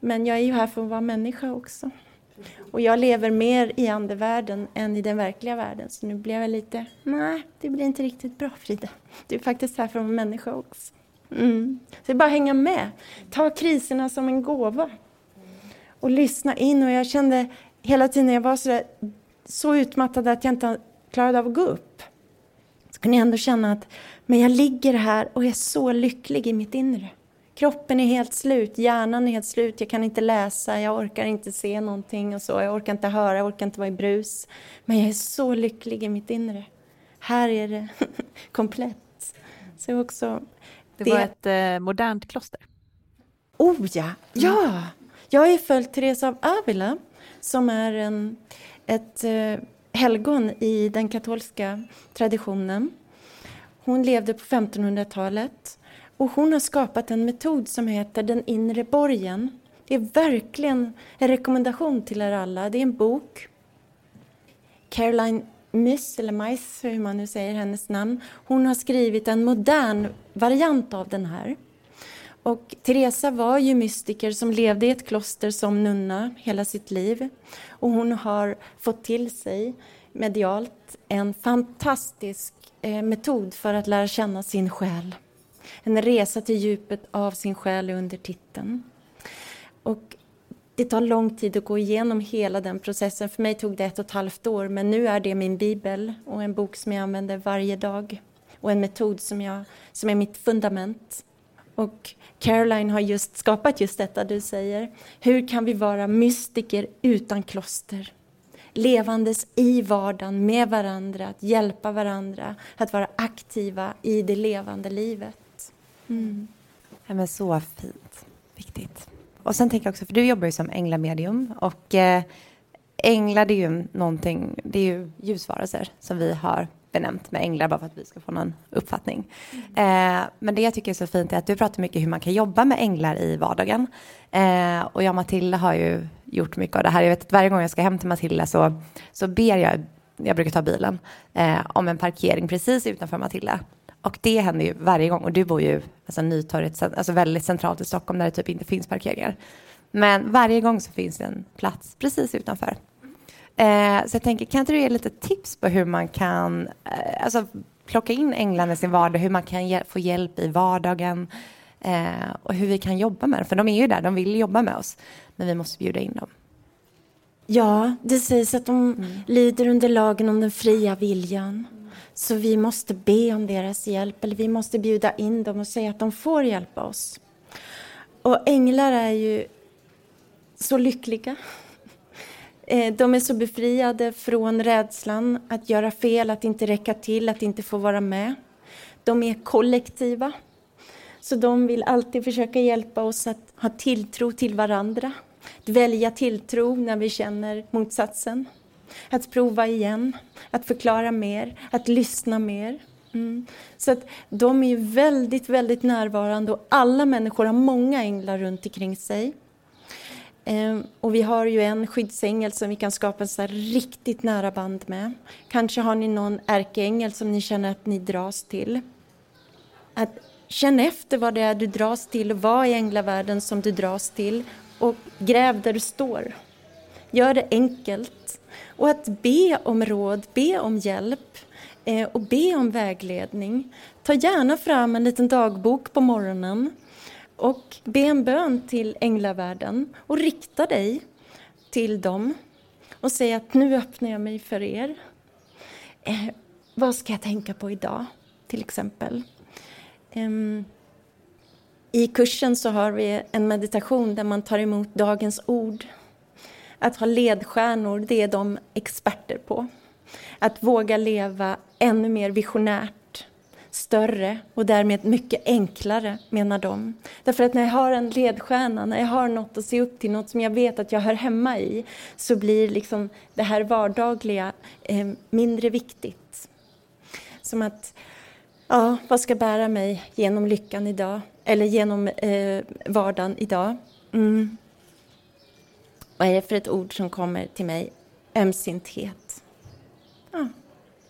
Men jag är ju här för att vara människa också. Och jag lever mer i andevärlden än i den verkliga världen. Så nu blev jag lite, nej, det blir inte riktigt bra Frida. Du är faktiskt här för att vara människa också. Mm. Så det är bara att hänga med. Ta kriserna som en gåva. Och lyssna in. Och jag kände hela tiden när jag var så, där, så utmattad att jag inte klarade av att gå upp. Så kunde jag ändå känna att men jag ligger här och är så lycklig i mitt inre. Kroppen är helt slut, hjärnan är helt slut, jag kan inte läsa, jag orkar inte se någonting och så. Jag orkar inte höra, jag orkar inte vara i brus. Men jag är så lycklig i mitt inre. Här är det (laughs) komplett. Så också det, var ett eh, modernt kloster. Oh ja, ja! Jag är följt Therese av Avila som är en, ett eh, helgon i den katolska traditionen. Hon levde på 1500-talet och hon har skapat en metod som heter Den inre borgen. Det är verkligen en rekommendation till er alla. Det är en bok. Caroline Miss, eller Mice, hur man nu säger hennes namn, hon har skrivit en modern variant av den här. Och Teresa var ju mystiker som levde i ett kloster som nunna hela sitt liv. Och hon har fått till sig medialt en fantastisk eh, metod för att lära känna sin själ. En resa till djupet av sin själ under titeln. Och det tar lång tid att gå igenom hela den processen. För mig tog det ett och ett halvt år, men nu är det min bibel och en bok som jag använder varje dag och en metod som, jag, som är mitt fundament. Och Caroline har just skapat just detta du säger. Hur kan vi vara mystiker utan kloster? Levandes i vardagen med varandra, att hjälpa varandra, att vara aktiva i det levande livet. Mm. Ja, men så fint. Viktigt. Och sen tänker jag också, för du jobbar ju som änglamedium och eh, änglar det är ju någonting, det är ju ljusvarelser som vi har benämnt med änglar bara för att vi ska få någon uppfattning. Mm. Eh, men det jag tycker är så fint är att du pratar mycket hur man kan jobba med änglar i vardagen. Eh, och jag och Matilda har ju gjort mycket av det här. Jag vet att varje gång jag ska hem till Matilda så, så ber jag, jag brukar ta bilen, eh, om en parkering precis utanför Matilda. Och det händer ju varje gång. Och du bor ju alltså, Nytorget, alltså väldigt centralt i Stockholm där det typ inte finns parkeringar. Men varje gång så finns det en plats precis utanför. Eh, så jag tänker, kan inte du ge lite tips på hur man kan eh, alltså, plocka in änglarna i sin vardag, hur man kan få hjälp i vardagen eh, och hur vi kan jobba med dem. För de är ju där, de vill jobba med oss, men vi måste bjuda in dem. Ja, det sägs att de mm. lyder under lagen om den fria viljan. Så vi måste be om deras hjälp, eller vi måste bjuda in dem och säga att de får hjälpa oss. Och änglar är ju så lyckliga. Eh, de är så befriade från rädslan att göra fel, att inte räcka till, att inte få vara med. De är kollektiva. Så de vill alltid försöka hjälpa oss att ha tilltro till varandra. Att välja tilltro när vi känner motsatsen. Att prova igen, att förklara mer, att lyssna mer. Mm. Så att de är väldigt, väldigt närvarande och alla människor har många änglar runt omkring sig. Ehm, och vi har ju en skyddsängel som vi kan skapa en riktigt nära band med. Kanske har ni någon ärkeängel som ni känner att ni dras till. Att känn efter vad det är du dras till och vad i änglavärlden som du dras till och gräv där du står. Gör det enkelt. Och att be om råd, be om hjälp eh, och be om vägledning. Ta gärna fram en liten dagbok på morgonen och be en bön till änglavärlden och rikta dig till dem och säg att nu öppnar jag mig för er. Eh, vad ska jag tänka på idag, till exempel? Eh, I kursen så har vi en meditation där man tar emot dagens ord. Att ha ledstjärnor, det är de experter på. Att våga leva ännu mer visionärt större och därmed mycket enklare, menar de. Därför att när jag har en ledstjärna, när jag har något att se upp till, något som jag vet att jag hör hemma i, så blir liksom det här vardagliga eh, mindre viktigt. Som att, ja, vad ska bära mig genom lyckan idag? Eller genom eh, vardagen idag? Mm. Vad är det för ett ord som kommer till mig? Ömsinthet. Ja,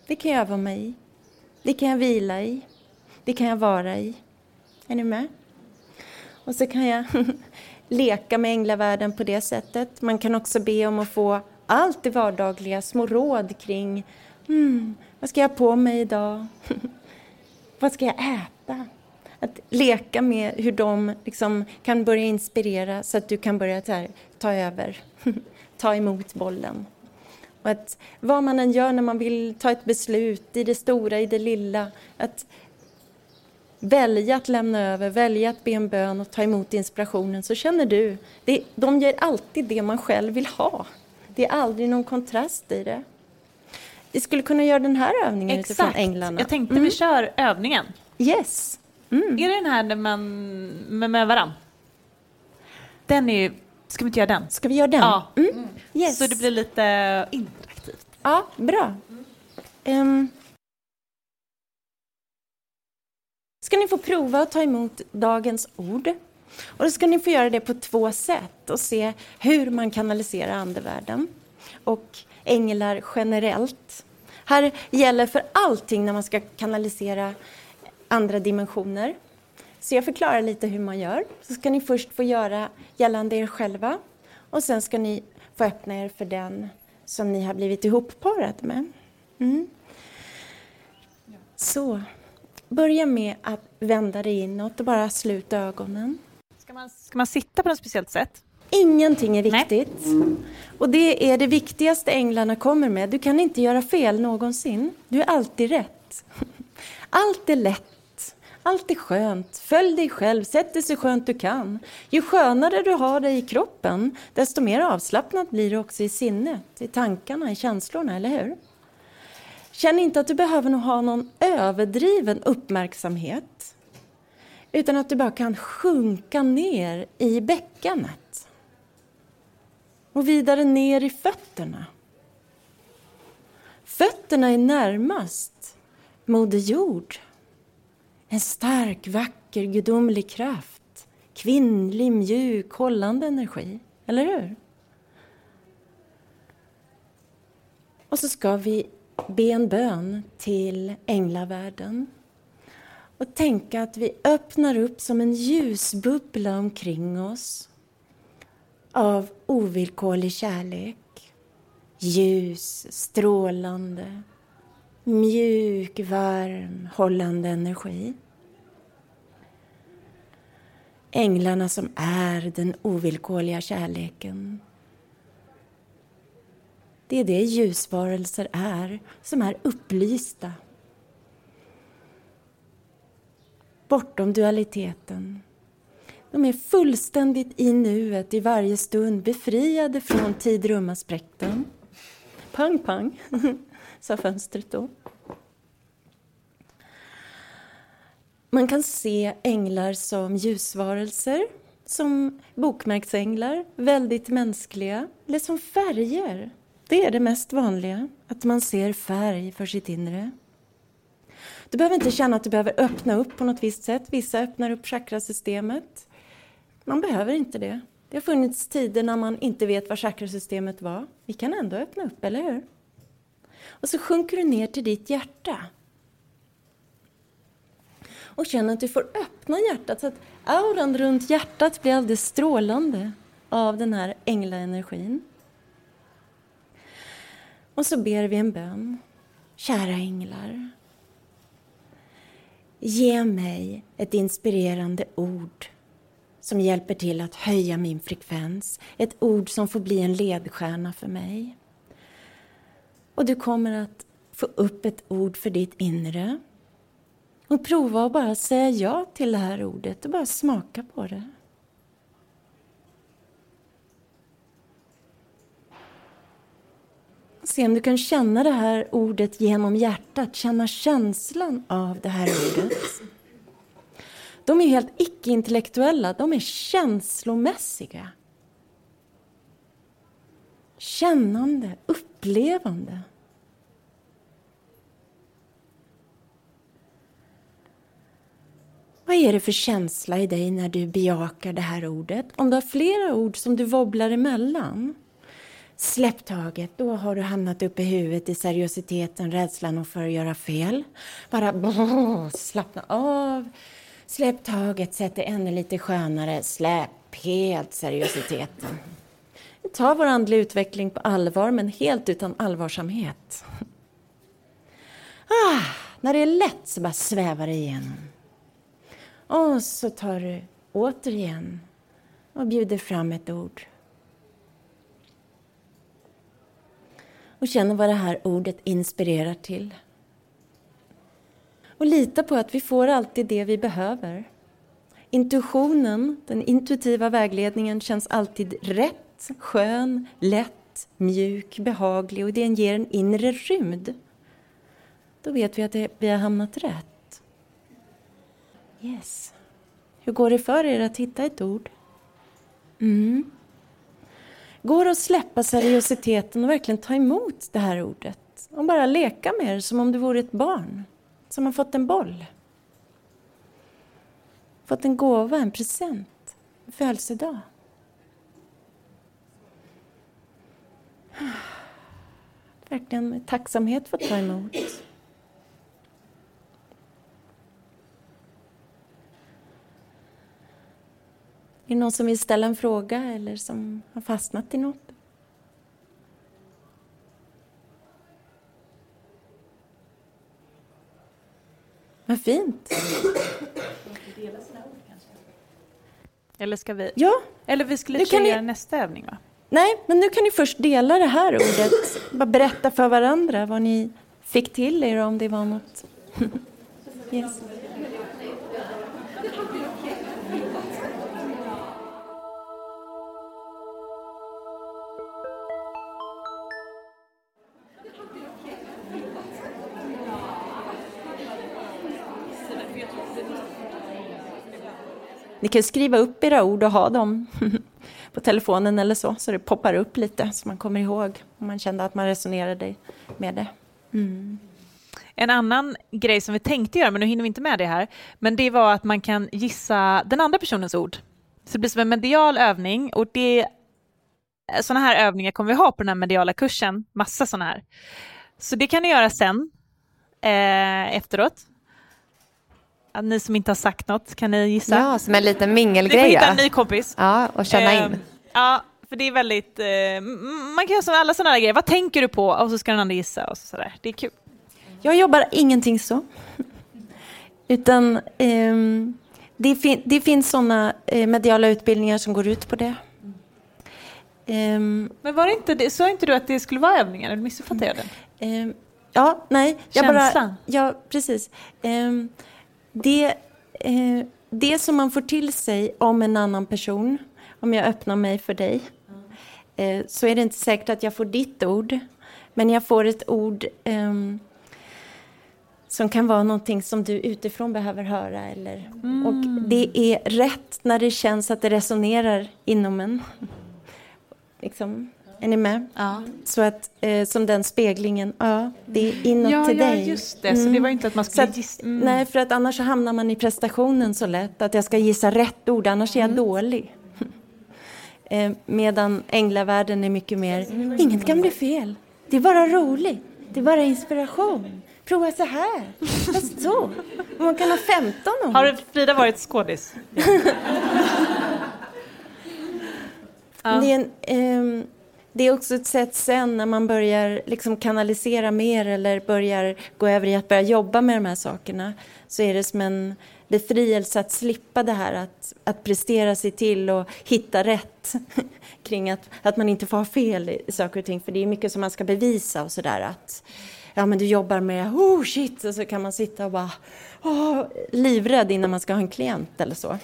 det kan jag öva mig i. Det kan jag vila i. Det kan jag vara i. Är ni med? Och så kan jag (laughs) leka med änglavärlden på det sättet. Man kan också be om att få allt det vardagliga, små råd kring mm, vad ska jag ha på mig idag? (laughs) vad ska jag äta? Att leka med hur de liksom kan börja inspirera så att du kan börja här, ta över, (laughs) ta emot bollen. Och att vad man än gör när man vill ta ett beslut, i det stora, i det lilla, att välja att lämna över, välja att be en bön och ta emot inspirationen, så känner du, det, de ger alltid det man själv vill ha. Det är aldrig någon kontrast i det. Vi skulle kunna göra den här övningen Exakt. utifrån änglarna. Jag tänkte mm. vi kör övningen. Yes. Mm. Är det den här där man, med, med varann? Den är Ska vi inte göra den? Ska vi göra den? Ja. Mm. Yes. Så det blir lite interaktivt. Ja, bra. Um, ska ni få prova att ta emot dagens ord. Och då ska ni få göra det på två sätt och se hur man kanaliserar andevärlden och änglar generellt. Här gäller för allting när man ska kanalisera andra dimensioner. Så jag förklarar lite hur man gör. Så ska ni först få göra gällande er själva och sen ska ni få öppna er för den som ni har blivit ihopparad med. Mm. Så, börja med att vända dig inåt och bara sluta ögonen. Ska man, ska man sitta på något speciellt sätt? Ingenting är viktigt. Nej. Och det är det viktigaste änglarna kommer med. Du kan inte göra fel någonsin. Du är alltid rätt. (laughs) Allt är lätt. Allt är skönt. Följ dig själv. Sätt dig så skönt du kan. Ju skönare du har dig i kroppen, desto mer avslappnat blir du också i sinnet, i tankarna, i känslorna, eller hur? Känn inte att du behöver ha någon överdriven uppmärksamhet, utan att du bara kan sjunka ner i bäckenet och vidare ner i fötterna. Fötterna är närmast Moder Jord. En stark, vacker, gudomlig kraft. Kvinnlig, mjuk, hållande energi. Eller hur? Och så ska vi be en bön till änglavärlden och tänka att vi öppnar upp som en ljusbubbla omkring oss av ovillkorlig kärlek. Ljus, strålande, mjuk, varm, hållande energi. Änglarna som är den ovillkorliga kärleken. Det är det ljusvarelser är, som är upplysta. Bortom dualiteten. De är fullständigt i nuet, i varje stund, befriade från tid-rum-aspekten. Pang, pang, (laughs) sa fönstret då. Man kan se änglar som ljusvarelser, som bokmärksänglar, väldigt mänskliga, eller som färger. Det är det mest vanliga, att man ser färg för sitt inre. Du behöver inte känna att du behöver öppna upp på något visst sätt. Vissa öppnar upp chakrasystemet. Man behöver inte det. Det har funnits tider när man inte vet vad chakrasystemet var. Vi kan ändå öppna upp, eller hur? Och så sjunker du ner till ditt hjärta. Och känner att du får öppna hjärtat så att auran runt hjärtat blir alldeles strålande av den här änglaenergin. Och så ber vi en bön. Kära änglar. Ge mig ett inspirerande ord som hjälper till att höja min frekvens. Ett ord som får bli en ledstjärna för mig. Och du kommer att få upp ett ord för ditt inre. Och prova att bara säga ja till det här ordet och bara smaka på det. Se om du kan känna det här ordet genom hjärtat, känna känslan av det här ordet. De är helt icke-intellektuella, de är känslomässiga. Kännande, upplevande. Vad är det för känsla i dig när du bejakar det här ordet? Om du har flera ord som du wobblar emellan, Släpp taget, då har du hamnat upp i huvudet i seriositeten, rädslan och för att göra fel. Bara brrr, (laughs) slappna av. Släpp taget, sätt det ännu lite skönare. Släpp helt seriositeten. Ta vår andliga utveckling på allvar, men helt utan allvarsamhet. Ah, när det är lätt så bara svävar det igenom. Och så tar du återigen och bjuder fram ett ord. och känner vad det här ordet inspirerar till. Och lita på att vi får alltid det vi behöver. Intuitionen, den intuitiva vägledningen, känns alltid rätt, skön, lätt, mjuk, behaglig och den ger en inre rymd. Då vet vi att vi har hamnat rätt. Yes. Hur går det för er att hitta ett ord? Mm. Går det att släppa seriositeten och verkligen ta emot det här ordet och bara leka med det som om du vore ett barn som har fått en boll? Fått en gåva, en present, en födelsedag. (sighs) Verkligen med tacksamhet få ta emot. Är det någon som vill ställa en fråga eller som har fastnat i något? Vad fint. Eller ska vi? Ja, Eller vi skulle göra ni- nästa övning va? nej, men nu kan ni först dela det här ordet. Bara berätta för varandra vad ni fick till er om det var något. (laughs) Yes. Ni kan skriva upp era ord och ha dem (laughs) på telefonen eller så, så det poppar upp lite så man kommer ihåg om man kände att man resonerade med det. Mm. En annan grej som vi tänkte göra, men nu hinner vi inte med det här, men det var att man kan gissa den andra personens ord. Så det blir som en medial övning och det sådana här övningar kommer vi ha på den här mediala kursen, massa sådana här. Så det kan ni göra sen, eh, efteråt. Att ni som inte har sagt något, kan ni gissa? Ja, som en liten ni får mingelgrej. hitta en ny kompis. ja, och känna Ehm, in. Ja, för det är väldigt, eh, man kan göra som alla sådana här grejer. Vad tänker du på? Och så ska den andra gissa och så sådär. Det är kul. Jag jobbar ingenting så. Utan ehm, det, fin- det finns sådana eh, mediala utbildningar som går ut på det. Ehm, Men var det inte det, sa inte du att det skulle vara övningar? Eller missuppfattade jag den? ehm, ja, nej. Jag bara, Känslan. ja, precis. Ehm, det, eh, det som man får till sig om en annan person, om jag öppnar mig för dig, eh, så är det inte säkert att jag får ditt ord. Men jag får ett ord ehm, som kan vara någonting som du utifrån behöver höra. Eller, Och det är rätt när det känns att det resonerar inom en. Liksom, är ni med? Ja, Så att, eh, som den speglingen, ja, det är inåt ja, till ja dig. just det. Så Mm. det var inte att man Så skulle gissa. Mm. Nej, för att annars så hamnar man i prestationen så lätt, att jag ska gissa rätt ord, annars är jag dålig. (laughs) Eh, medan änglavärlden är mycket mer, inget kan bli fel, det är bara roligt, det är bara inspiration. Prova så här, fast så. Man kan ha 15 ord. Har Frida varit skådis? Ja. (laughs) Det, är en, ehm, det är också ett sätt sen när man börjar liksom kanalisera mer eller börjar gå över i att börja jobba med de här sakerna så är det som en befrielse att slippa det här att, att prestera sig till och hitta rätt (laughs) kring att, att man inte får ha fel i saker och ting för det är mycket som man ska bevisa och sådär att ja men du jobbar med oh shit och så kan man sitta och bara oh, livrädd innan man ska ha en klient eller så.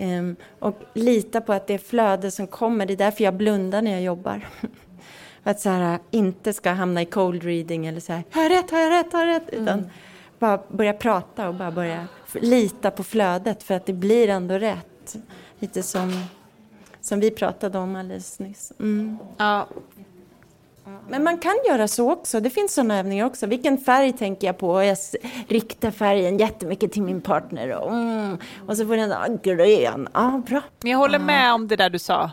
Ehm, och lita på att det är flöde som kommer. Det är därför jag blundar när jag jobbar. (laughs) att så här, inte ska hamna i cold reading eller så här, har jag rätt, har jag rätt, har jag rätt? Utan bara börja prata och bara börja lita på flödet för att det blir ändå rätt. Lite som, som vi pratade om alldeles nyss. Mm. Ja. Men man kan göra så också. Det finns sådana övningar också. Vilken färg tänker jag på? Jag riktar färgen jättemycket till min partner. Och, mm. och så får den ah, grön. Ja, bra. Men jag håller med om det där du sa.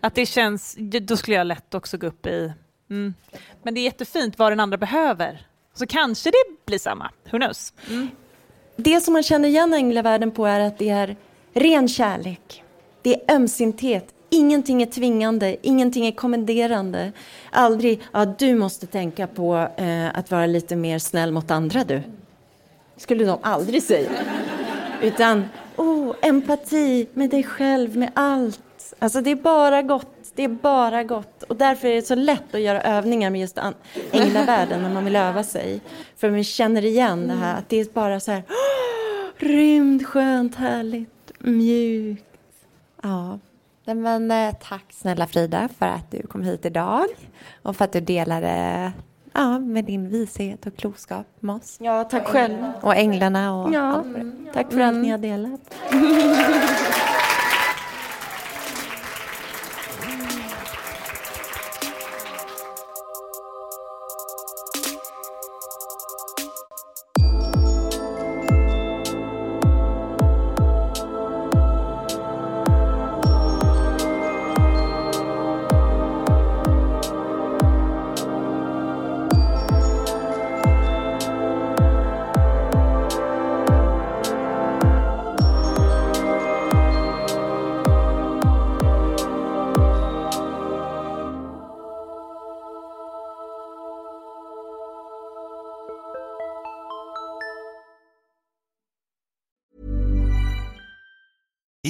Att det känns, då skulle jag lätt också gå upp i... Mm. Men det är jättefint vad den andra behöver. Så kanske det blir samma. Who knows? Mm. Det som man känner igen änglavärlden på är att det är ren kärlek. Det är ömsinthet. Ingenting är tvingande, ingenting är kommenderande. Aldrig, ja du måste tänka på eh, att vara lite mer snäll mot andra du. Skulle de aldrig säga. Utan, oh, empati med dig själv, med allt. Alltså det är bara gott, det är bara gott. Och därför är det så lätt att göra övningar med just änglavärlden (laughs) när man vill öva sig. För man känner igen det här, att det är bara så här (gasps) rymd, skönt, härligt, mjukt. Ja. Men, eh, tack snälla Frida för att du kom hit idag och för att du delade ja, med din vishet och klokskap med oss. Ja, tack själv. Och änglarna och Ja, allt är. tack för allt ni har delat. (laughs)